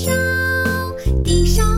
烧地上